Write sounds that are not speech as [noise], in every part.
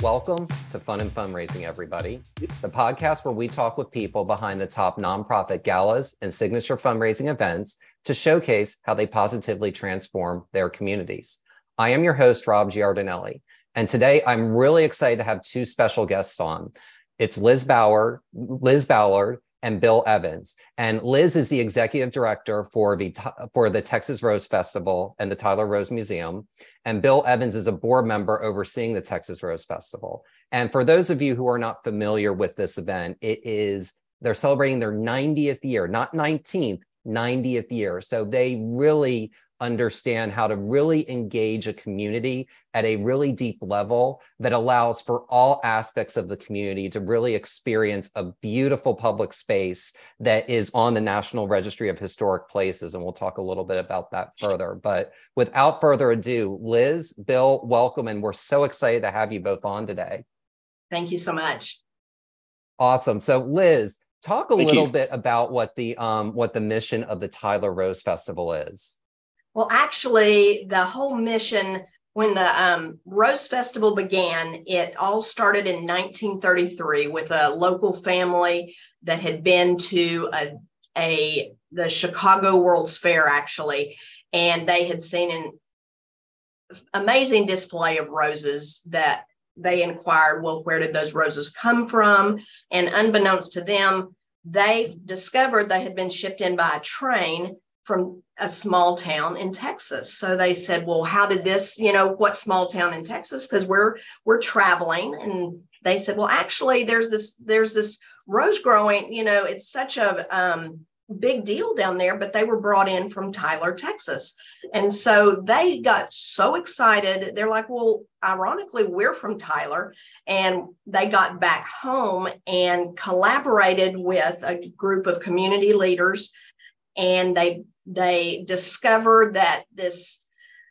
Welcome to Fun and Fundraising, everybody. The podcast where we talk with people behind the top nonprofit galas and signature fundraising events to showcase how they positively transform their communities. I am your host, Rob Giardinelli. And today I'm really excited to have two special guests on. It's Liz Bauer, Liz Ballard, and Bill Evans. And Liz is the executive director for the for the Texas Rose Festival and the Tyler Rose Museum, and Bill Evans is a board member overseeing the Texas Rose Festival. And for those of you who are not familiar with this event, it is they're celebrating their 90th year, not 19th, 90th year. So they really understand how to really engage a community at a really deep level that allows for all aspects of the community to really experience a beautiful public space that is on the National Registry of Historic Places. And we'll talk a little bit about that further. But without further ado, Liz, Bill, welcome. And we're so excited to have you both on today. Thank you so much. Awesome. So, Liz, talk a Thank little you. bit about what the um, what the mission of the Tyler Rose Festival is. Well, actually, the whole mission when the um, Rose Festival began, it all started in 1933 with a local family that had been to a, a the Chicago World's Fair actually, and they had seen an amazing display of roses that they inquired, well, where did those roses come from? And unbeknownst to them, they discovered they had been shipped in by a train from a small town in Texas. So they said, "Well, how did this, you know, what small town in Texas because we're we're traveling." And they said, "Well, actually there's this there's this rose growing, you know, it's such a um, big deal down there, but they were brought in from Tyler, Texas. And so they got so excited. They're like, well, ironically, we're from Tyler. And they got back home and collaborated with a group of community leaders. And they they discovered that this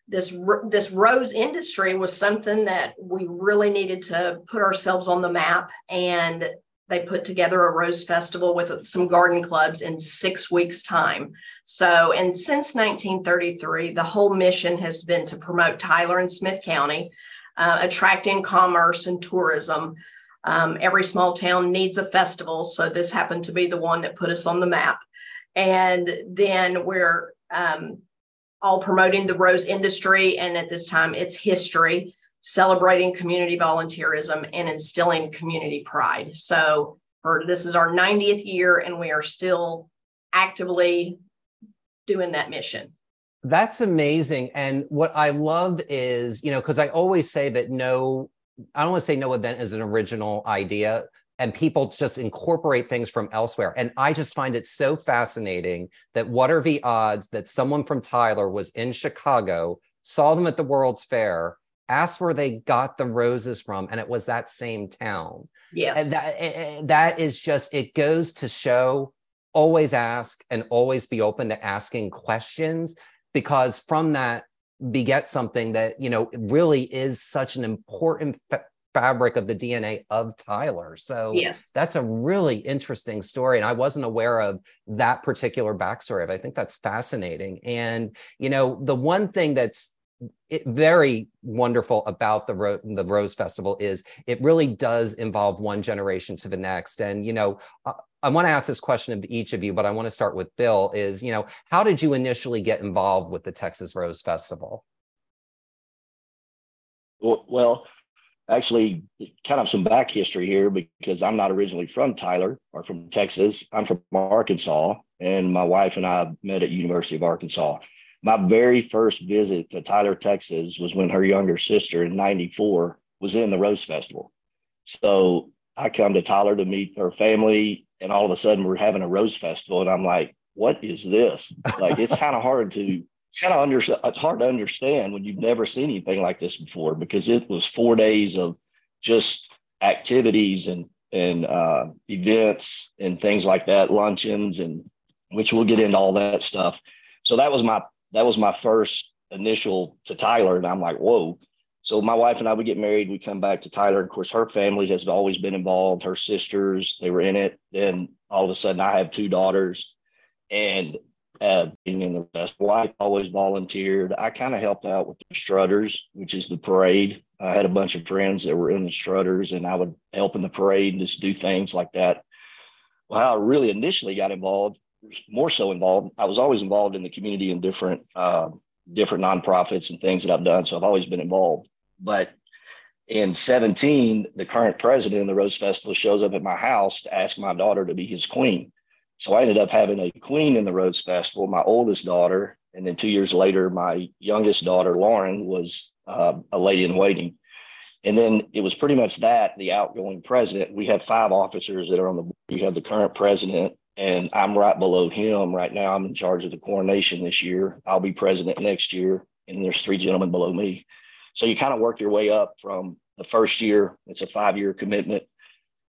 this this rose industry was something that we really needed to put ourselves on the map. And they put together a rose festival with some garden clubs in six weeks time. So and since 1933 the whole mission has been to promote tyler and smith county uh, attracting commerce and tourism. Um, every small town needs a festival. So this happened to be the one that put us on the map and then we're um, all promoting the rose industry. And at this time, it's history, celebrating community volunteerism, and instilling community pride. So for this is our 90th year, and we are still actively doing that mission. That's amazing. And what I love is, you know, because I always say that no, I don't want to say no event is an original idea, and people just incorporate things from elsewhere. And I just find it so fascinating that what are the odds that someone from Tyler was in Chicago, saw them at the World's Fair, asked where they got the roses from, and it was that same town. Yes. And that, eh, eh, that is just, it goes to show always ask and always be open to asking questions because from that beget something that you know really is such an important fabric of the DNA of Tyler. So yes. that's a really interesting story. And I wasn't aware of that particular backstory But I think that's fascinating. And, you know, the one thing that's it, very wonderful about the Ro- the Rose Festival is it really does involve one generation to the next. And you know, uh, I want to ask this question of each of you, but I want to start with Bill. Is you know, how did you initially get involved with the Texas Rose Festival? Well, actually kind of some back history here because I'm not originally from Tyler or from Texas. I'm from Arkansas, and my wife and I met at University of Arkansas. My very first visit to Tyler, Texas was when her younger sister in 94 was in the Rose Festival. So I come to Tyler to meet her family, and all of a sudden we're having a Rose Festival. And I'm like, what is this? Like, it's [laughs] kind of hard to kind of under, it's hard to understand when you've never seen anything like this before because it was four days of just activities and and uh, events and things like that, luncheons and which we'll get into all that stuff. So that was my that was my first initial to Tyler, and I'm like, whoa. So my wife and I would get married. We come back to Tyler. Of course, her family has always been involved. Her sisters, they were in it. Then all of a sudden, I have two daughters, and uh, being in the best wife always volunteered. I kind of helped out with the strutters, which is the parade. I had a bunch of friends that were in the strutters, and I would help in the parade and just do things like that. Well, how I really initially got involved, more so involved. I was always involved in the community in different uh, different nonprofits and things that I've done, so I've always been involved. But in 17, the current president of the Rose Festival shows up at my house to ask my daughter to be his queen. So I ended up having a queen in the Rose Festival, my oldest daughter. And then two years later, my youngest daughter, Lauren, was uh, a lady in waiting. And then it was pretty much that the outgoing president. We have five officers that are on the. We have the current president, and I'm right below him right now. I'm in charge of the coronation this year. I'll be president next year, and there's three gentlemen below me. So you kind of work your way up from the first year. It's a five year commitment.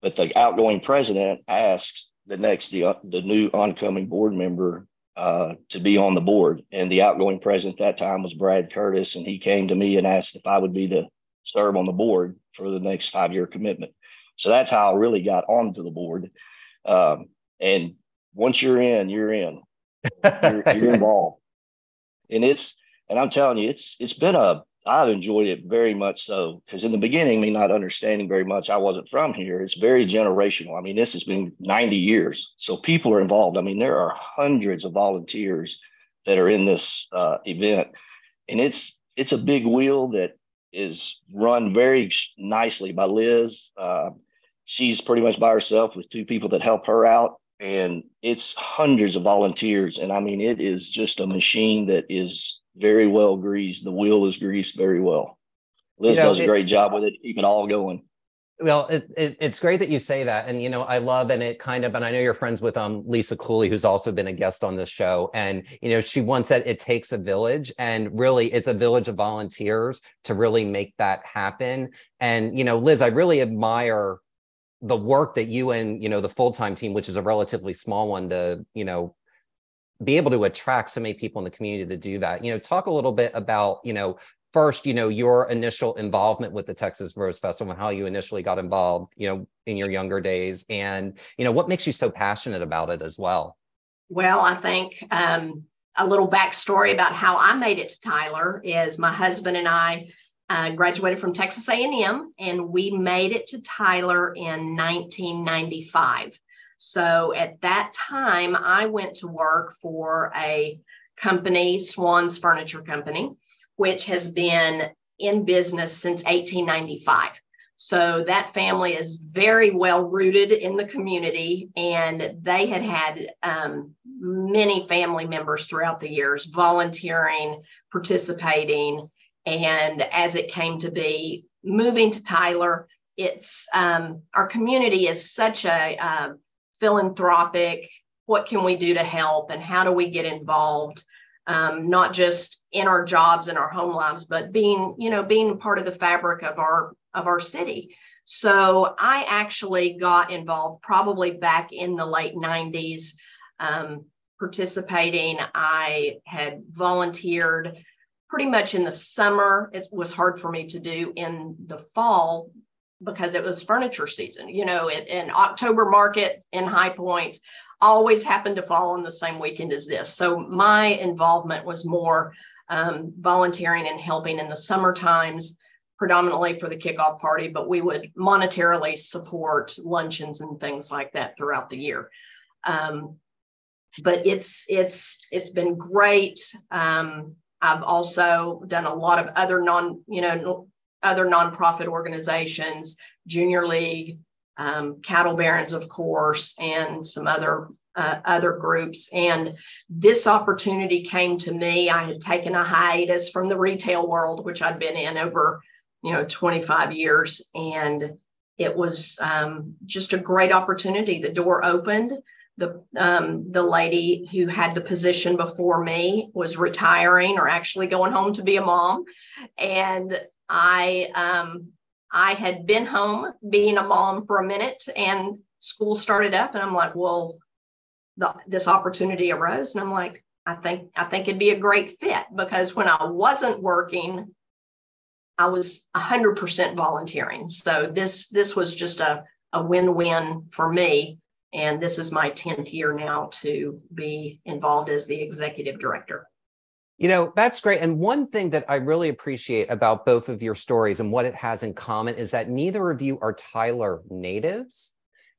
But the outgoing president asks the next, the, the new oncoming board member uh, to be on the board. And the outgoing president at that time was Brad Curtis. And he came to me and asked if I would be the serve on the board for the next five year commitment. So that's how I really got onto the board. Um, and once you're in, you're in. [laughs] You're, you're involved. And it's, and I'm telling you, it's it's been a I've enjoyed it very much so because in the beginning, me not understanding very much, I wasn't from here. It's very generational. I mean, this has been 90 years, so people are involved. I mean, there are hundreds of volunteers that are in this uh, event, and it's it's a big wheel that is run very nicely by Liz. Uh, she's pretty much by herself with two people that help her out, and it's hundreds of volunteers. And I mean, it is just a machine that is very well greased. The wheel is greased very well. Liz you know, does a it, great job with it, keep it all going. Well, it, it, it's great that you say that, and you know, I love and it kind of, and I know you're friends with um Lisa Cooley, who's also been a guest on this show, and you know, she once said it takes a village, and really, it's a village of volunteers to really make that happen. And you know, Liz, I really admire the work that you and you know the full time team, which is a relatively small one, to you know be able to attract so many people in the community to do that. You know, talk a little bit about, you know, first, you know, your initial involvement with the Texas Rose Festival and how you initially got involved, you know, in your younger days and, you know, what makes you so passionate about it as well? Well, I think um, a little backstory about how I made it to Tyler is my husband and I uh, graduated from Texas A&M and we made it to Tyler in 1995. So at that time, I went to work for a company, Swan's Furniture Company, which has been in business since 1895. So that family is very well rooted in the community, and they had had um, many family members throughout the years volunteering, participating. And as it came to be moving to Tyler, it's um, our community is such a uh, philanthropic what can we do to help and how do we get involved um, not just in our jobs and our home lives but being you know being part of the fabric of our of our city. So i actually got involved probably back in the late 90s um, participating. I had volunteered pretty much in the summer. It was hard for me to do in the fall because it was furniture season. You know, in, October market in High Point always happened to fall on the same weekend as this. So my involvement was more um, volunteering and helping in the summer times, predominantly for the kickoff party, but we would monetarily support luncheons and things like that throughout the year. Um, but it's it's it's been great. Um, I've also done a lot of other non, you know, other nonprofit organizations, Junior League, um, Cattle Barons, of course, and some other uh, other groups. And this opportunity came to me. I had taken a hiatus from the retail world, which I'd been in over, you know, 25 years, and it was um, just a great opportunity. The door opened. The um, the lady who had the position before me was retiring or actually going home to be a mom, and I um, I had been home being a mom for a minute, and school started up, and I'm like, well, the, this opportunity arose, and I'm like, I think I think it'd be a great fit because when I wasn't working, I was 100% volunteering. So this this was just a a win-win for me And this is my 10th year now to be involved as the executive director. You know, that's great. And one thing that I really appreciate about both of your stories and what it has in common is that neither of you are Tyler natives.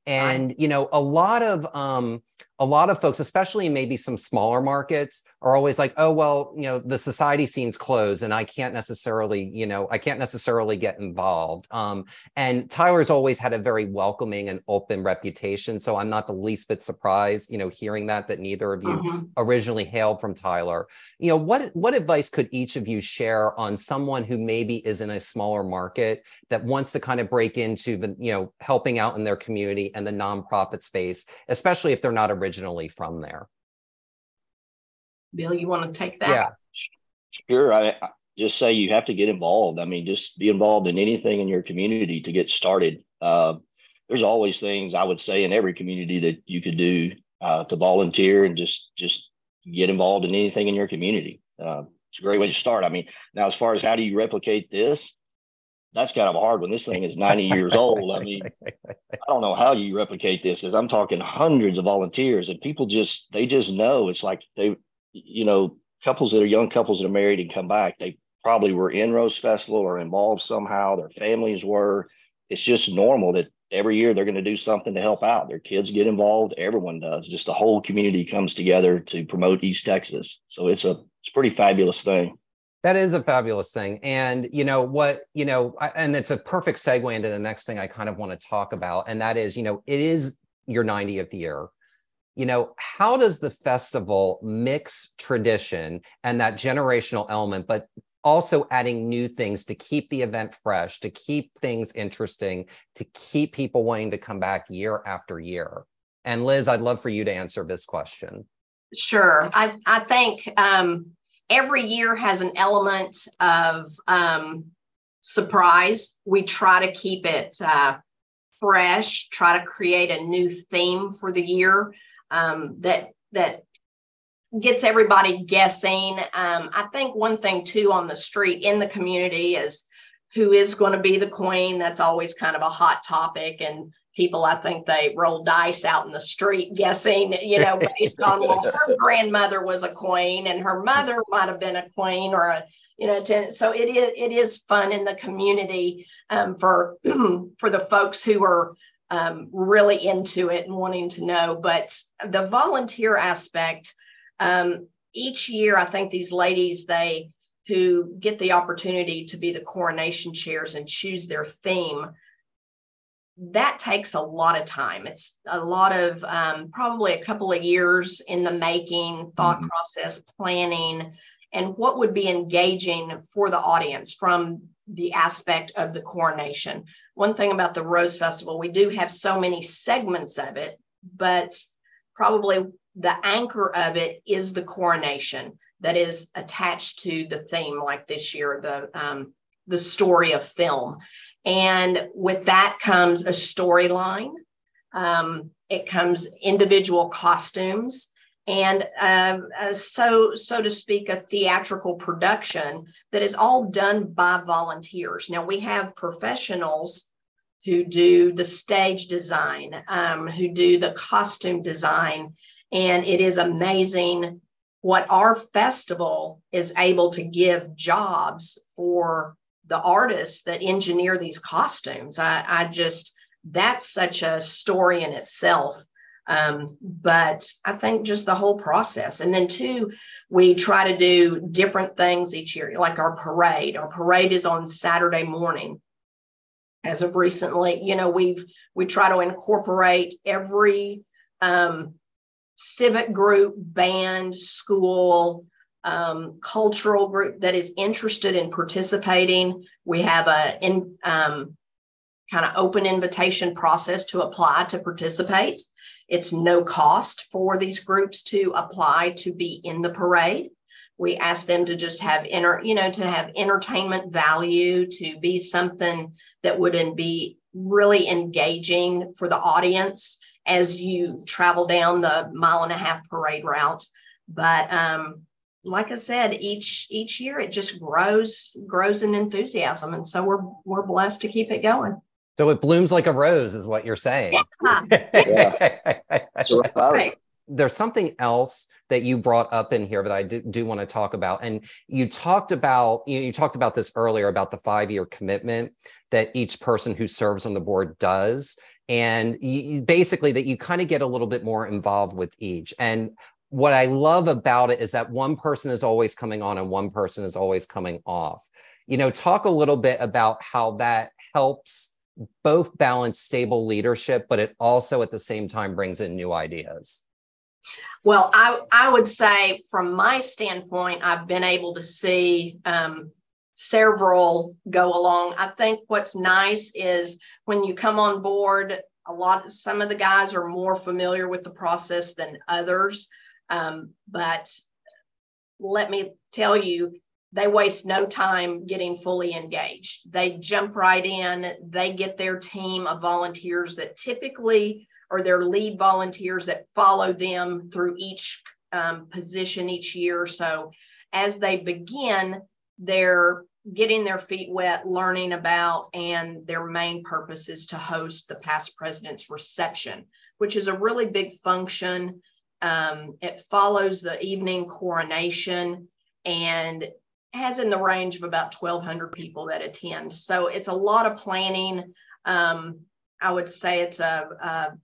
And, you know, a lot of um, a lot of folks, especially maybe some smaller markets, are always like, oh, well, you know, the society scene's closed and I can't necessarily, you know, I can't necessarily get involved. Um, and Tyler's always had a very welcoming and open reputation. So I'm not the least bit surprised, you know, hearing that, that neither of you mm-hmm. originally hailed from Tyler. You know, what, what advice could each of you share on someone who maybe is in a smaller market that wants to kind of break into the, you know, helping out in their community and the nonprofit space, especially if they're not originally originally from there. Bill, you want to take that? Yeah. Sure. I, I just say you have to get involved. I mean, just be involved in anything in your community to get started. Uh, there's always things I would say in every community that you could do uh, to volunteer and just just get involved in anything in your community. Uh, it's a great way to start. I mean, now as far as how do you replicate this, that's kind of a hard one. This thing is 90 years old. I mean, [laughs] I don't know how you replicate this because I'm talking hundreds of volunteers and people just, they just know it's like they, you know, couples that are young couples that are married and come back, they probably were in Rose Festival or involved somehow. Their families were. It's just normal that every year they're going to do something to help out. Their kids get involved. Everyone does. Just the whole community comes together to promote East Texas. So it's a, it's a pretty fabulous thing. That is a fabulous thing. And, you know, what, you know, I, and it's a perfect segue into the next thing I kind of want to talk about. And that is, you know, it is your 90th year. You know, how does the festival mix tradition and that generational element, but also adding new things to keep the event fresh, to keep things interesting, to keep people wanting to come back year after year? And Liz, I'd love for you to answer this question. Sure. I, I think um, every year has an element of um, surprise. We try to keep it uh, fresh, try to create a new theme for the year um, that that gets everybody guessing. Um, I think one thing too on the street in the community is who is going to be the queen. That's always kind of a hot topic, and people i think they roll dice out in the street guessing you know [laughs] based on well her grandmother was a queen and her mother might have been a queen or a you know ten, so it is it is fun in the community um, for [clears throat] for the folks who are um, really into it and wanting to know but the volunteer aspect um, each year i think these ladies they who get the opportunity to be the coronation chairs and choose their theme that takes a lot of time. It's a lot of um, probably a couple of years in the making, thought mm-hmm. process, planning, and what would be engaging for the audience from the aspect of the coronation. One thing about the Rose Festival, we do have so many segments of it, but probably the anchor of it is the coronation that is attached to the theme, like this year, the um, the story of film. And with that comes a storyline. Um, it comes individual costumes and uh, uh, so so to speak a theatrical production that is all done by volunteers now we have professionals who do the stage design um, who do the costume design and it is amazing what our festival is able to give jobs for the artists that engineer these costumes. I, I just, that's such a story in itself. Um, but I think just the whole process. And then, two, we try to do different things each year, like our parade. Our parade is on Saturday morning. As of recently, you know, we've we try to incorporate every um, civic group, band, school, um, cultural group that is interested in participating. We have a in, um, kind of open invitation process to apply to participate. It's no cost for these groups to apply to be in the parade. We ask them to just have you know, to have entertainment value, to be something that would be really engaging for the audience as you travel down the mile and a half parade route. But um, like I said, each each year it just grows grows in enthusiasm, and so we're we're blessed to keep it going. So it blooms like a rose, is what you're saying. Yeah. So Right. There's something else that you brought up in here that I do, do want to talk about, and you talked about you, you talked about this earlier about the five year commitment that each person who serves on the board does, and you, you- basically that you kind of get a little bit more involved with each. And what I love about it is that one person is always coming on and one person is always coming off. You know, talk a little bit about how that helps both balance stable leadership, but it also at the same time brings in new ideas. Well, I, I would say from my standpoint, I've been able to see um, several go along. I think what's nice is when you come on board, a lot, some of the guys are more familiar with the process than others. Um, but let me tell you, they waste no time getting fully engaged. They jump right in, they get their team of volunteers that typically or their lead volunteers that follow them through each um, position each year. So as they begin, they're getting their feet wet, learning about, and their main purpose is to host the past president's reception, which is a really big function. Um, it follows the evening coronation and has in the range of about 1,200 people that attend. So it's a lot of planning. Um, I would say it's a, a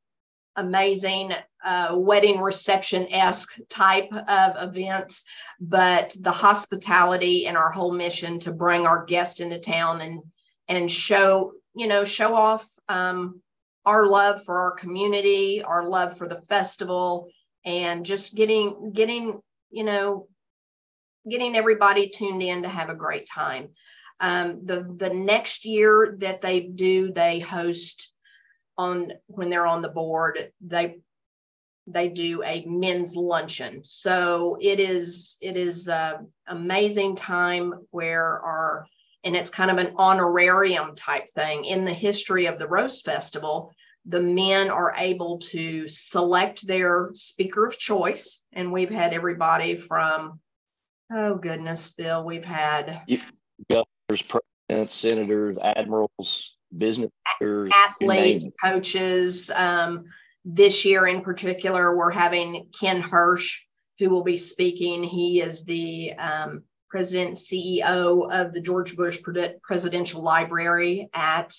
amazing uh, wedding reception esque type of events, but the hospitality and our whole mission to bring our guests into town and and show you know show off um, our love for our community, our love for the festival, and just getting getting you know getting everybody tuned in to have a great time. Um, the the next year that they do, they host on when they're on the board they they do a men's luncheon so it is it is a amazing time where our and it's kind of an honorarium type thing in the history of the rose festival the men are able to select their speaker of choice and we've had everybody from oh goodness bill we've had governors, presidents, senators, admirals, business leaders, athletes, coaches. Um, this year in particular, we're having Ken Hersh, who will be speaking. He is the um, president CEO of the George Bush Presidential Library at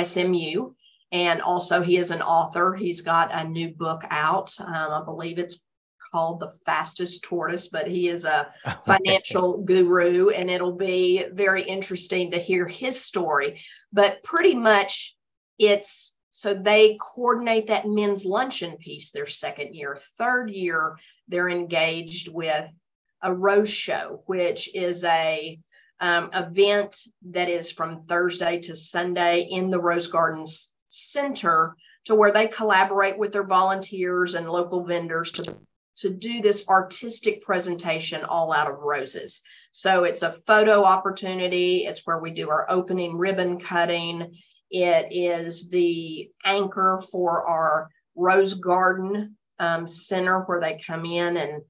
SMU. And also, he is an author. He's got a new book out. Um, I believe it's called The Fastest Tortoise, but he is a [laughs] financial guru, and it'll be very interesting to hear his story. But pretty much, it's so they coordinate that men's luncheon piece their second year. Third year, they're engaged with a rose show, which is a um, event that is from Thursday to Sunday in the Rose Gardens Center, to where they collaborate with their volunteers and local vendors to to do this artistic presentation all out of roses. So it's a photo opportunity. It's where we do our opening ribbon cutting. It is the anchor for our Rose Garden um, Center where they come in and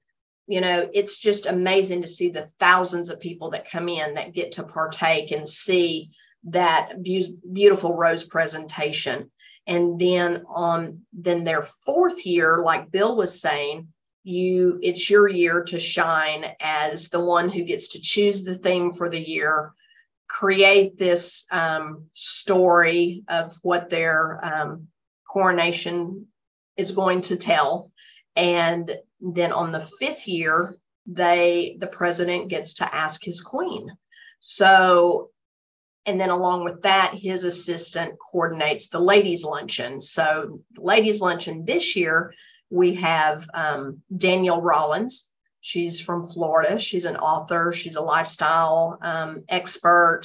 you know it's just amazing to see the thousands of people that come in that get to partake and see that be- beautiful rose presentation. And then on then their fourth year like bill was saying you it's your year to shine as the one who gets to choose the theme for the year create this um, story of what their um, coronation is going to tell. And then on the fifth year they the president gets to ask his queen. So and then along with that his assistant coordinates the ladies luncheon so the ladies luncheon this year we have um, Danielle Rollins. She's from Florida. She's an author. She's a lifestyle um, expert,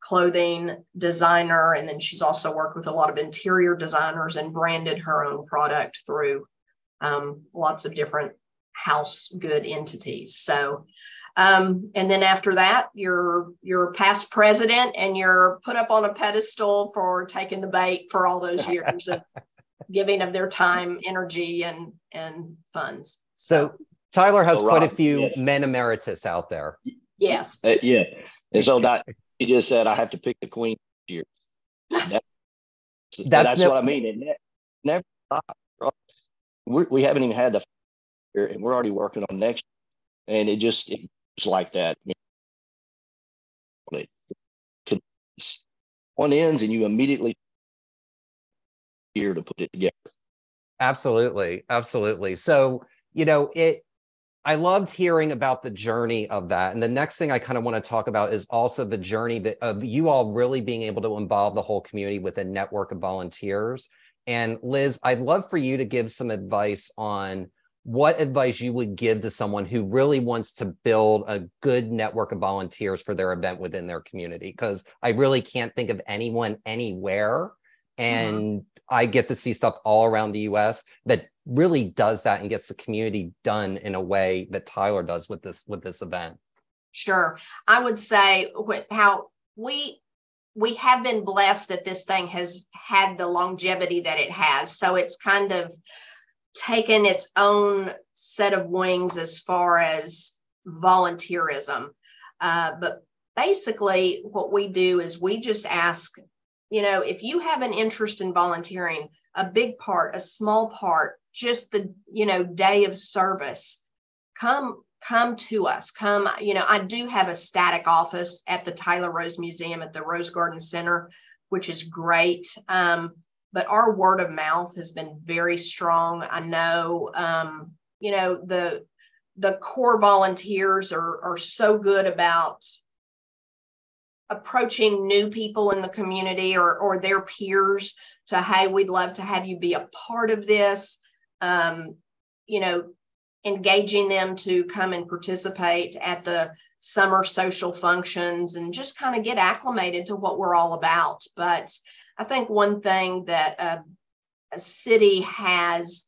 clothing designer, and then she's also worked with a lot of interior designers and branded her own product through um, lots of different house good entities. So, um, and then after that, you're you're past president, and you're put up on a pedestal for taking the bait for all those [laughs] years of giving of their time, energy, and and funds. So Tyler has So, quite a few yes. men emeritus out there. Yes, Uh, yeah. And so that [laughs] he just said I have to pick the queen this year. That, That's, that's no- what I mean. It ne- never stopped. We're, we have not even had the and we're already working on next. And it just it's like that. It one ends and you immediately here to put it together. Absolutely. Absolutely. So, you know, it I loved hearing about the journey of that. And the next thing I kind of want to talk about is also the journey that, of you all really being able to involve the whole community with a network of volunteers. And Liz, I'd love for you to give some advice on what advice you would give to someone who really wants to build a good network of volunteers for their event within their community because i really can't think of anyone anywhere mm-hmm. and mm-hmm. i get to see stuff all around the us that really does that and gets the community done in a way that tyler does with this with this event sure i would say how we we have been blessed that this thing has had the longevity that it has so it's kind of taken its own set of wings as far as volunteerism. Uh, but basically, what we do is we just ask, you know, if you have an interest in volunteering, a big part, a small part, just the, you know, day of service, come come to us come you know i do have a static office at the tyler rose museum at the rose garden center which is great um, but our word of mouth has been very strong. I know, um, you know, the the core volunteers are are so good about approaching new people in the community or or their peers to hey we'd love to have you be a part of this um, you know engaging them to come and participate at the summer social functions and just kind of get acclimated to what we're all about but I think one thing that a, a city has,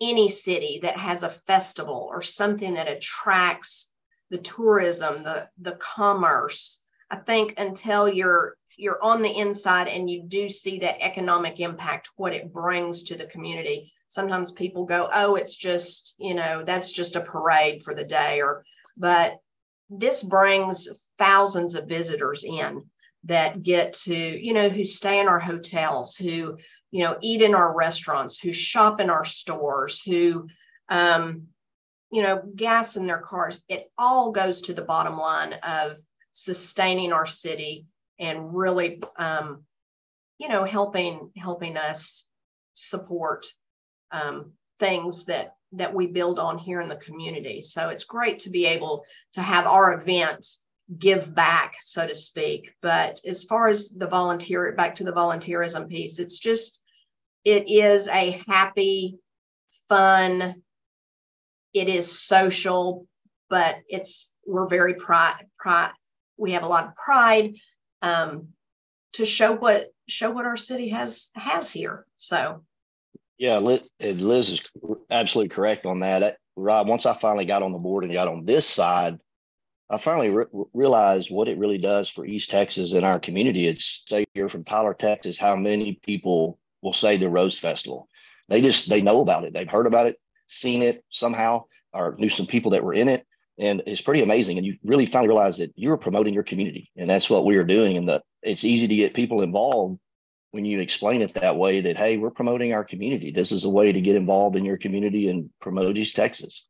any city that has a festival or something that attracts the tourism, the the commerce. I think until you're you're on the inside and you do see that economic impact, what it brings to the community. Sometimes people go, oh, it's just, you know, that's just a parade for the day, or but this brings thousands of visitors in that get to, you know, who stay in our hotels, who, you know, eat in our restaurants, who shop in our stores, who, um, you know, gas in their cars. It all goes to the bottom line of sustaining our city and really, um, you know, helping helping us support um, things that that we build on here in the community. So it's great to be able to have our events give back, so to speak. But as far as the volunteer, back to the volunteerism piece, it's just, it is a happy, fun, it is social, but it's, we're very pride, pride, we have a lot of pride um, to show what, show what our city has, has here. So. Yeah, Liz, Liz is absolutely correct on that. Rob, once I finally got on the board and got on this side, I finally re- realized what it really does for East Texas and our community. It's say you're from Tyler, Texas, how many people will say the Rose Festival? They just they know about it. They've heard about it, seen it somehow, or knew some people that were in it, and it's pretty amazing. And you really finally realize that you're promoting your community, and that's what we are doing. And that it's easy to get people involved when you explain it that way. That hey, we're promoting our community. This is a way to get involved in your community and promote East Texas.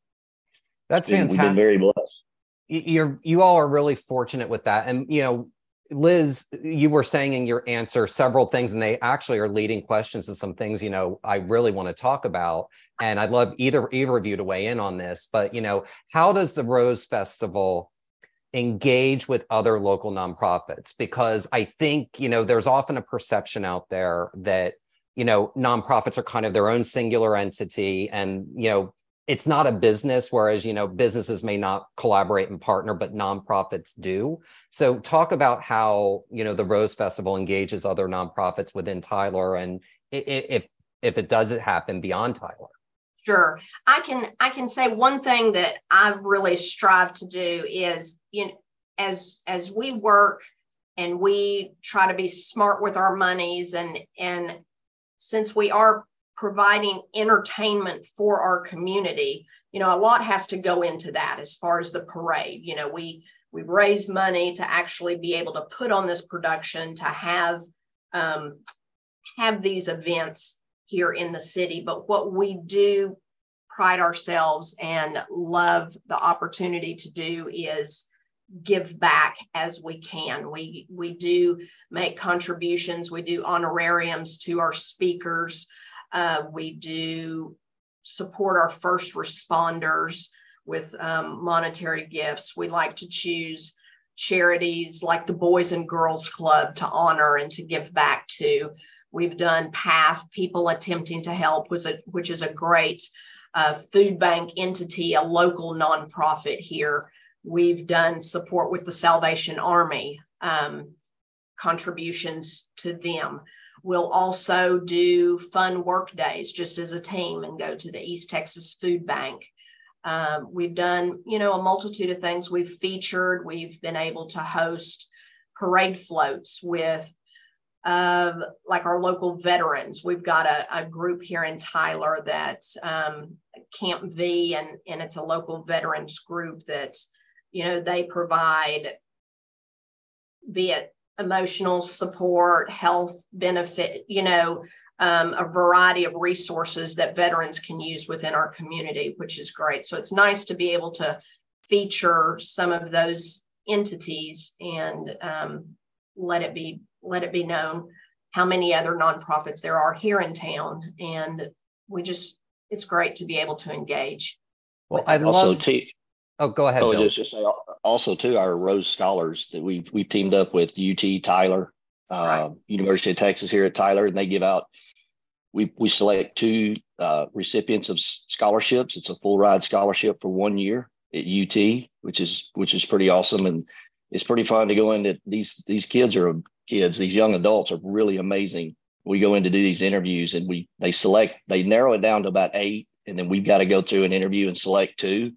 That's fantastic. We've been very blessed you're you all are really fortunate with that. And you know liz you were saying in your answer several things and they actually are leading questions to some things you know i really want to talk about. And i'd love either either of you to weigh in on this but you know how does the rose festival engage with other local nonprofits? Because i think you know there's often a perception out there that you know nonprofits are kind of their own singular entity and you know it's not a business whereas you know businesses may not collaborate and partner but nonprofits do. So talk about how you know the rose festival engages other nonprofits within tyler and if if it does it happen beyond tyler. Sure. I can i can say one thing that i've really strived to do is you know as as we work and we try to be smart with our monies and and since we are providing entertainment for our community you know a lot has to go into that as far as the parade you know we we raise money to actually be able to put on this production to have um, have these events here in the city. But what we do pride ourselves and love the opportunity to do is give back as we can. We we do make contributions. We do honorariums to our speakers. Uh, we do support our first responders with um, monetary gifts. We like to choose charities like the Boys and Girls Club to honor and to give back to. We've done PATH, People Attempting to Help, a, which is a great uh, food bank entity, a local nonprofit here. We've done support with the Salvation Army, um, contributions to them. We'll also do fun work days just as a team and go to the East Texas Food Bank. Um, we've done, you know, a multitude of things. We've featured, we've been able to host parade floats with uh, like our local veterans. We've got a, a group here in Tyler that um, Camp V, and, and it's a local veterans group that, you know, they provide, it emotional support, health benefit, you know, um, a variety of resources that veterans can use within our community, which is great. So it's nice to be able to feature some of those entities and um, let it be let it be known how many other nonprofits there are here in town, and we just it's great to be able to engage. Well, I also love. T- oh, go ahead. Oh, just, just say also too our Rose Scholars that we've we've teamed up with UT Tyler, uh. University of Texas here at Tyler, and they give out we we select two uh, recipients of scholarships. It's a full ride scholarship for one year at UT, which is which is pretty awesome, and it's pretty fun to go into these these kids are kids. These young adults are really amazing. We go in to do these interviews, and we they select they narrow it down to about eight, and then we've got to go through an interview and select two.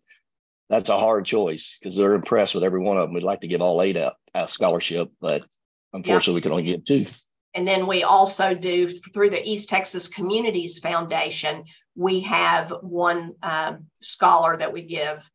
That's a hard choice because they're impressed with every one of them. We'd like to give all eight out a scholarship, but unfortunately, yeah. we can only give two. And then we also do through the East Texas Communities Foundation, we have one um, scholar that we give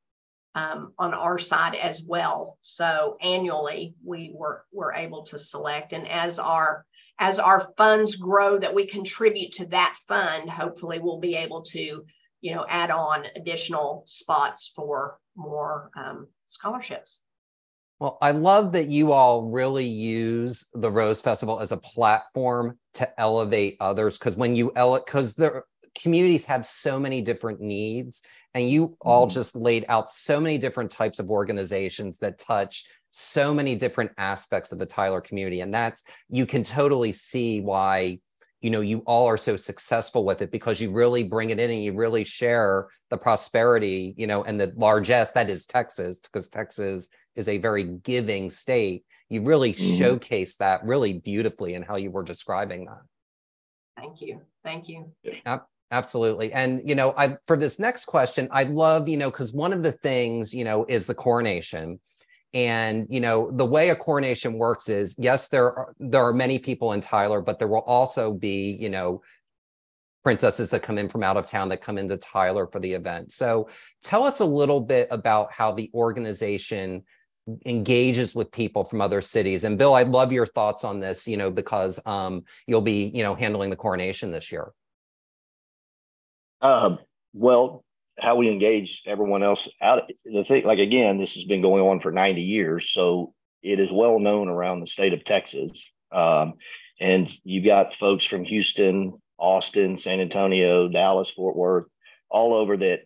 um, on our side as well. So annually we were, were able to select. And as our as our funds grow that we contribute to that fund, hopefully we'll be able to, you know, add on additional spots for more um, scholarships. Well, I love that you all really use the Rose Festival as a platform to elevate others because when you elevate, because the communities have so many different needs, and you mm-hmm. all just laid out so many different types of organizations that touch so many different aspects of the Tyler community. And that's, you can totally see why you know you all are so successful with it because you really bring it in and you really share the prosperity you know and the largesse that is texas because texas is a very giving state. You really mm-hmm. showcase that really beautifully in how you were describing that. Thank you. Thank you. Absolutely. And you know i for this next question i love you know because one of the things you know is the coronation and you know the way a coronation works is yes there are there are many people in tyler but there will also be you know princesses that come in from out of town that come into tyler for the event. So tell us a little bit about how the organization engages with people from other cities. And bill i'd love your thoughts on this you know because um, you'll be you know handling the coronation this year. Um, well how we engage everyone else out. The thing, like again, this has been going on for 90 years, so it is well known around the state of Texas. Um, and you've got folks from Houston, Austin, San Antonio, Dallas, Fort Worth, all over that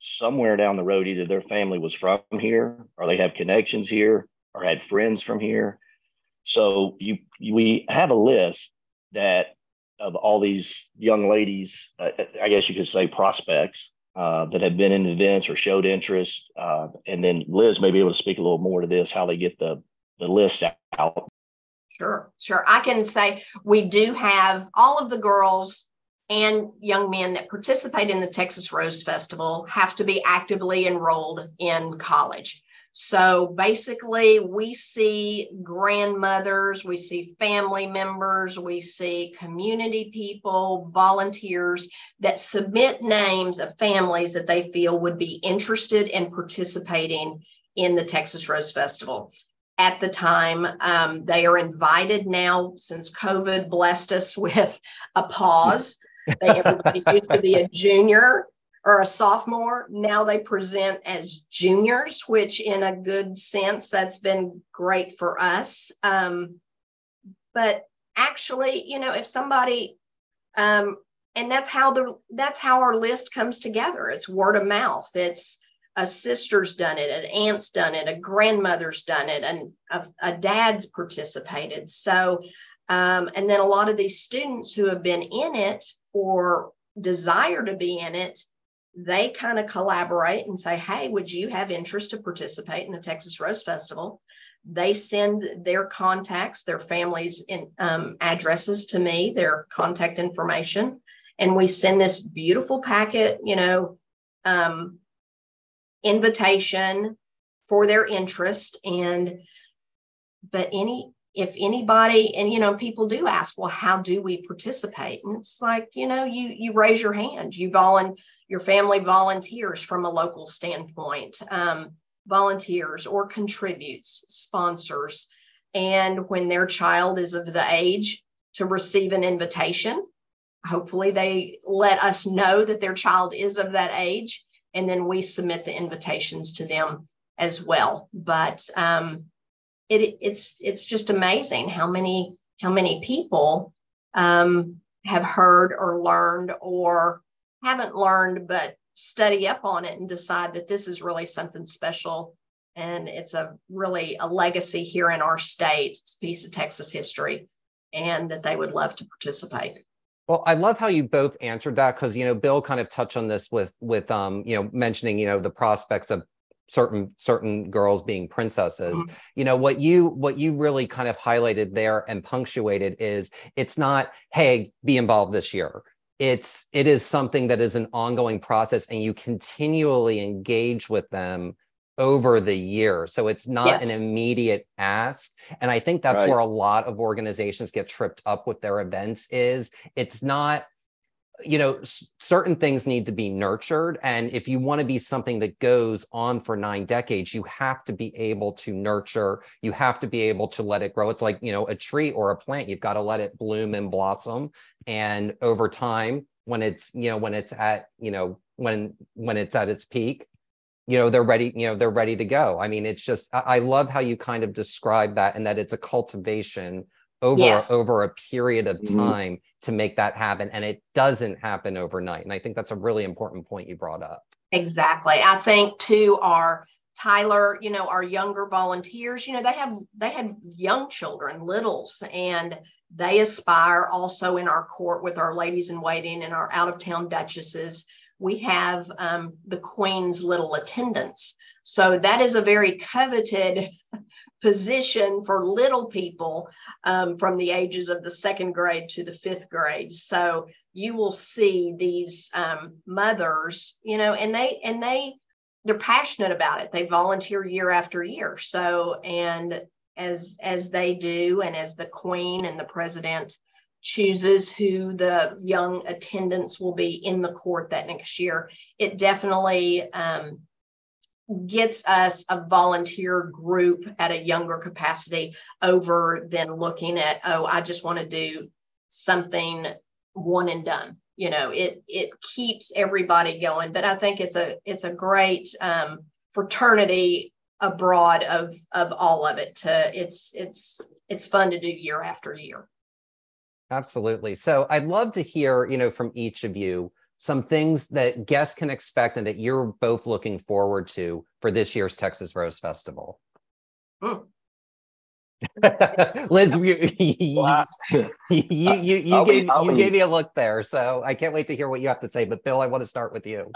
somewhere down the road, either their family was from here or they have connections here or had friends from here. So you, we have a list that of all these young ladies, uh, I guess you could say prospects uh, that have been in events or showed interest. Uh, and then Liz may be able to speak a little more to this, how they get the, the list out. Sure, sure. I can say we do have all of the girls and young men that participate in the Texas Rose Festival have to be actively enrolled in college. So basically, we see grandmothers, we see family members, we see community people, volunteers that submit names of families that they feel would be interested in participating in the Texas Rose Festival. at the time. Um, they are invited now since COVID blessed us [laughs] with a pause. They, everybody [laughs] used to be a junior or a sophomore. Now they present as juniors, which, in a good sense, that's been great for us. Um, but actually, you know, if somebody, um, and that's how the that's how our list comes together. It's word of mouth. It's a sister's done it, an aunt's done it, a grandmother's done it, and a, a dad's participated. So, um, and then a lot of these students who have been in it or desire to be in it, they kind of collaborate and say, Hey, would you have interest to participate in the Texas Rose Festival? They send their contacts, their families' in, um, addresses to me, their contact information, and we send this beautiful packet, you know, um, invitation for their interest and but any if anybody and you know people do ask well how do we participate? And it's like you know you you raise your hand. You volun your family volunteers from a local standpoint um, volunteers or contributes sponsors. And when their child is of the age to receive an invitation hopefully they let us know that their child is of that age and then we submit the invitations to them as well. But um, it, it's it's just amazing how many how many people um, have heard or learned or haven't learned but study up on it and decide that this is really something special. And it's a really a legacy here in our state it's a piece of texas history and that they would love to participate. Well, I love how you both answered that because you know Bill kind of touched on this with with um you know mentioning you know the prospects of certain certain girls being princesses. Mm-hmm. You know what you what you really kind of highlighted there and punctuated is it's not hey be involved this year. It's it is something that is an ongoing process and you continually engage with them over the year. So it's not yes. an immediate ask. And I think that's right. where a lot of organizations get tripped up with their events is it's not you know certain things need to be nurtured. And if you want to be something that goes on for 9 decades you have to be able to nurture. You have to be able to let it grow. It's like you know a tree or a plant you've got to let it bloom and blossom. And over time when it's you know when it's at you know when when it's at its peak you know they're ready you know they're ready to go. I mean it's just i love how you kind of describe that and that it's a cultivation over yes. over a period of mm-hmm. time mm-hmm. to make that happen and it doesn't happen overnight and i think that's a really important point you brought up exactly i think too our tyler you know our younger volunteers you know they have they have young children littles and they aspire also in our court with our ladies in waiting and our out of town duchesses we have um, the Queen's little attendants. So that is a very coveted position for little people um, from the ages of the second grade to the fifth grade. So you will see these um, mothers, you know, and they and they they're passionate about it. They volunteer year after year. So and as as they do, and as the Queen and the President chooses who the young attendants will be in the court that next year, it definitely um, gets us a volunteer group at a younger capacity over than looking at, oh, I just want to do something one and done. You know, it it keeps everybody going. But I think it's a it's a great um, fraternity abroad of of all of it. To it's it's it's fun to do year after year. Absolutely. So I'd love to hear, you know, from each of you some things that guests can expect and that you're both looking forward to for this year's Texas Rose Festival. Oh. [laughs] Liz, you, you, you, you, you gave, you gave me a look there, so I can't wait to hear what you have to say. But Bill, I want to start with you.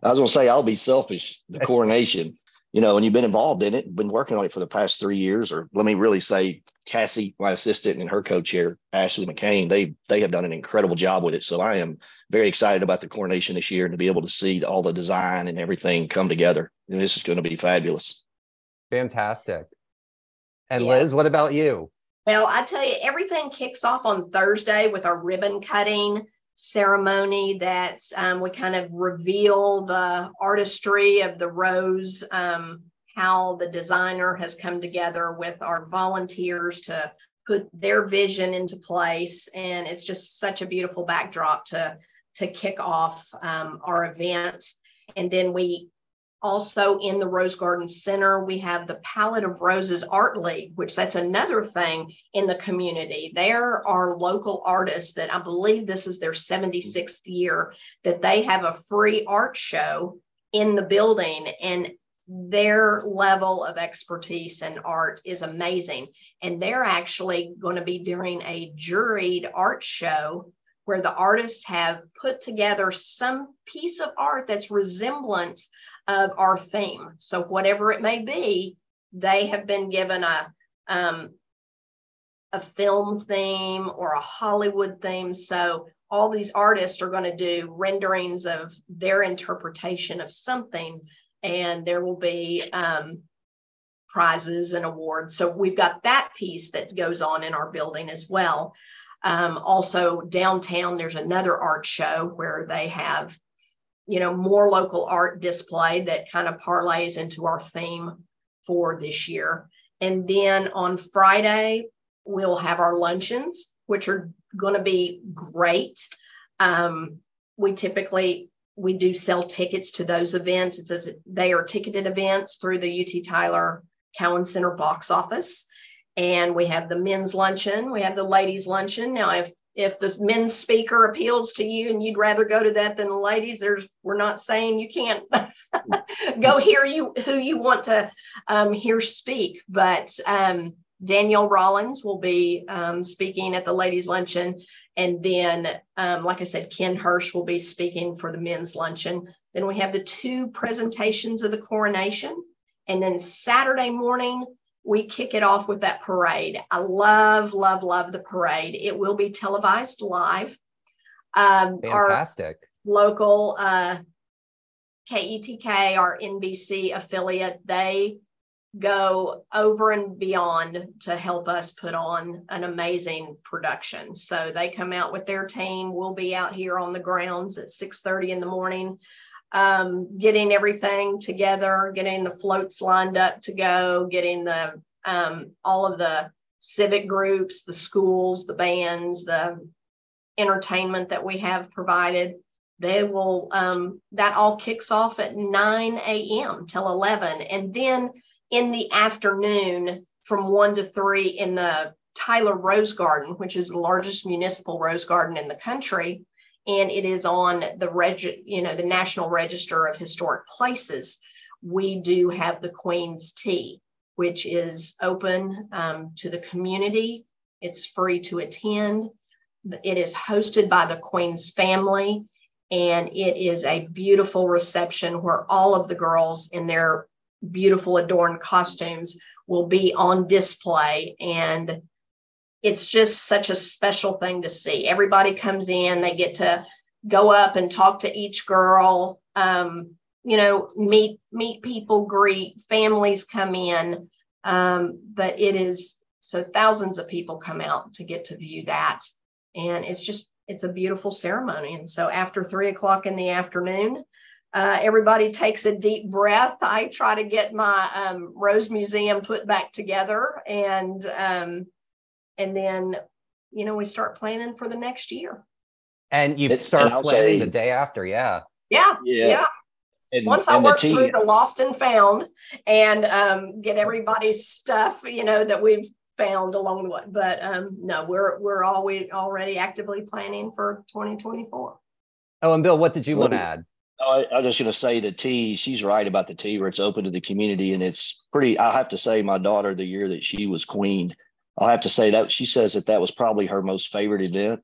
I was going to say I'll be selfish. The coronation, you know, and you've been involved in it, been working on it for the past three years, or let me really say Cassie, my assistant, and her co-chair Ashley McCain, they they have done an incredible job with it. So I am very excited about the coronation this year and to be able to see all the design and everything come together. And this is going to be fabulous. Fantastic. And yeah. Liz, what about you? Well, I tell you, everything kicks off on Thursday with our ribbon cutting ceremony that um, we kind of reveal the artistry of the rose um, how the designer has come together with our volunteers to put their vision into place. And it's just such a beautiful backdrop to, to kick off um, our event. And then we also in the Rose Garden Center, we have the Palette of Roses Art League, which that's another thing in the community. There are local artists that I believe this is their 76th year that they have a free art show in the building. And their level of expertise and art is amazing. And they're actually going to be doing a juried art show where the artists have put together some piece of art that's resemblant of our theme. So whatever it may be, they have been given a um, a film theme or a Hollywood theme. So all these artists are going to do renderings of their interpretation of something and there will be um, prizes and awards. So we've got that piece that goes on in our building as well. Um, also, downtown, there's another art show where they have, you know, more local art display that kind of parlays into our theme for this year. And then on Friday, we'll have our luncheons, which are going to be great. Um, we typically we do sell tickets to those events. It says they are ticketed events through the UT Tyler Cowan Center box office. And we have the men's luncheon, we have the ladies' luncheon. Now, if if the men's speaker appeals to you and you'd rather go to that than the ladies, there's we're not saying you can't [laughs] go hear you who you want to um, hear speak, but um, Danielle Rollins will be um, speaking at the ladies' luncheon. And then, um, like I said, Ken Hersh will be speaking for the men's luncheon. Then we have the two presentations of the coronation. And then Saturday morning, we kick it off with that parade. I love, love, love the parade. It will be televised live. Um, Fantastic. local uh, KETK, our NBC affiliate, they go over and beyond to help us put on an amazing production. So they come out with their team. We'll be out here on the grounds at 6:30 in the morning, um, getting everything together, getting the floats lined up to go, getting the um, all of the civic groups, the schools, the bands, the entertainment that we have provided. They will um, that all kicks off at 9 a.m. till 11, and then in the afternoon from one to three in the Tyler Rose Garden, which is the largest municipal rose garden in the country. And it is on the reg, you know, the National Register of Historic Places. We do have the Queen's Tea, which is open um, to the community. It's free to attend. It is hosted by the Queen's family, and it is a beautiful reception where all of the girls in their beautiful adorned costumes will be on display and it's just such a special thing to see. Everybody comes in they get to go up and talk to each girl um, you know meet meet people greet families come in um, but it is so thousands of people come out to get to view that. And it's just it's a beautiful ceremony. And so after three o'clock in the afternoon uh, everybody takes a deep breath. I try to get my um, Rose Museum put back together, and um, and then you know we start planning for the next year. And you start and planning say, the day after, yeah. Yeah, yeah. yeah. And, Once I work through the lost and found and um, get everybody's stuff, you know, that we've found along the way. But um, no, we're we're always already actively planning for 2024. Oh, and Bill, what did you want to add? I, I was just going to say the tea. She's right about the tea, where it's open to the community, and it's pretty. I have to say, my daughter, the year that she was queened, I'll have to say that she says that that was probably her most favorite event.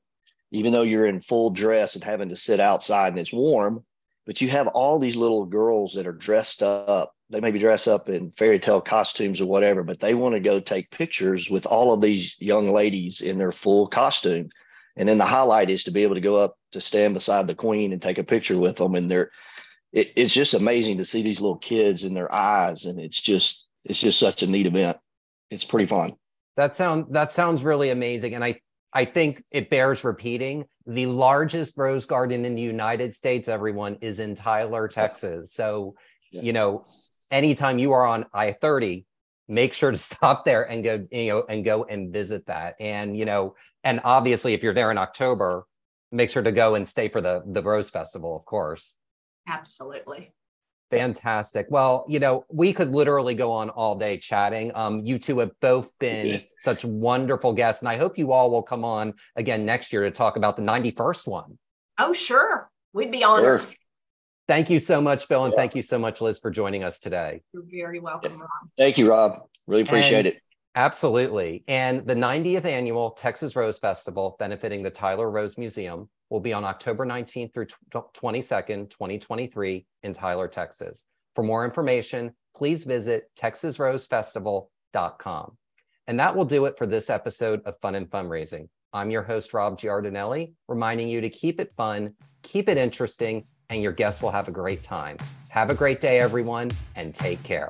Even though you're in full dress and having to sit outside and it's warm, but you have all these little girls that are dressed up. They maybe dress up in fairy tale costumes or whatever, but they want to go take pictures with all of these young ladies in their full costume. And then the highlight is to be able to go up to stand beside the queen and take a picture with them. And they're, it, it's just amazing to see these little kids in their eyes. And it's just, it's just such a neat event. It's pretty fun. That sound that sounds really amazing. And I, I think it bears repeating. The largest rose garden in the United States, everyone, is in Tyler, Texas. So, you know, anytime you are on I 30, make sure to [laughs] stop there and go, you know, and go and visit that. And, you know, and obviously if you're there in October, make sure to go and stay for the the Rose Festival, of course. Absolutely. Fantastic. Well, you know, we could literally go on all day chatting. Um, you two have both been such wonderful guests, and I hope you all will come on again next year to talk about the 91st one. Oh, sure. We'd be honored. Sure. Thank you so much, Bill, and yeah. thank you so much, Liz, for joining us today. You're very welcome, Rob. Thank you, Rob. Really appreciate and it. Absolutely. And the 90th annual Texas Rose Festival, benefiting the Tyler Rose Museum, will be on October 19th through 22nd, 2023 in Tyler, Texas. For more information, please visit texasrosefestival.com. And that will do it for this episode of Fun and Fundraising. I'm your host, Rob Giardinelli, reminding you to keep it fun, keep it interesting, and your guests will have a great time. Have a great day, everyone, and take care.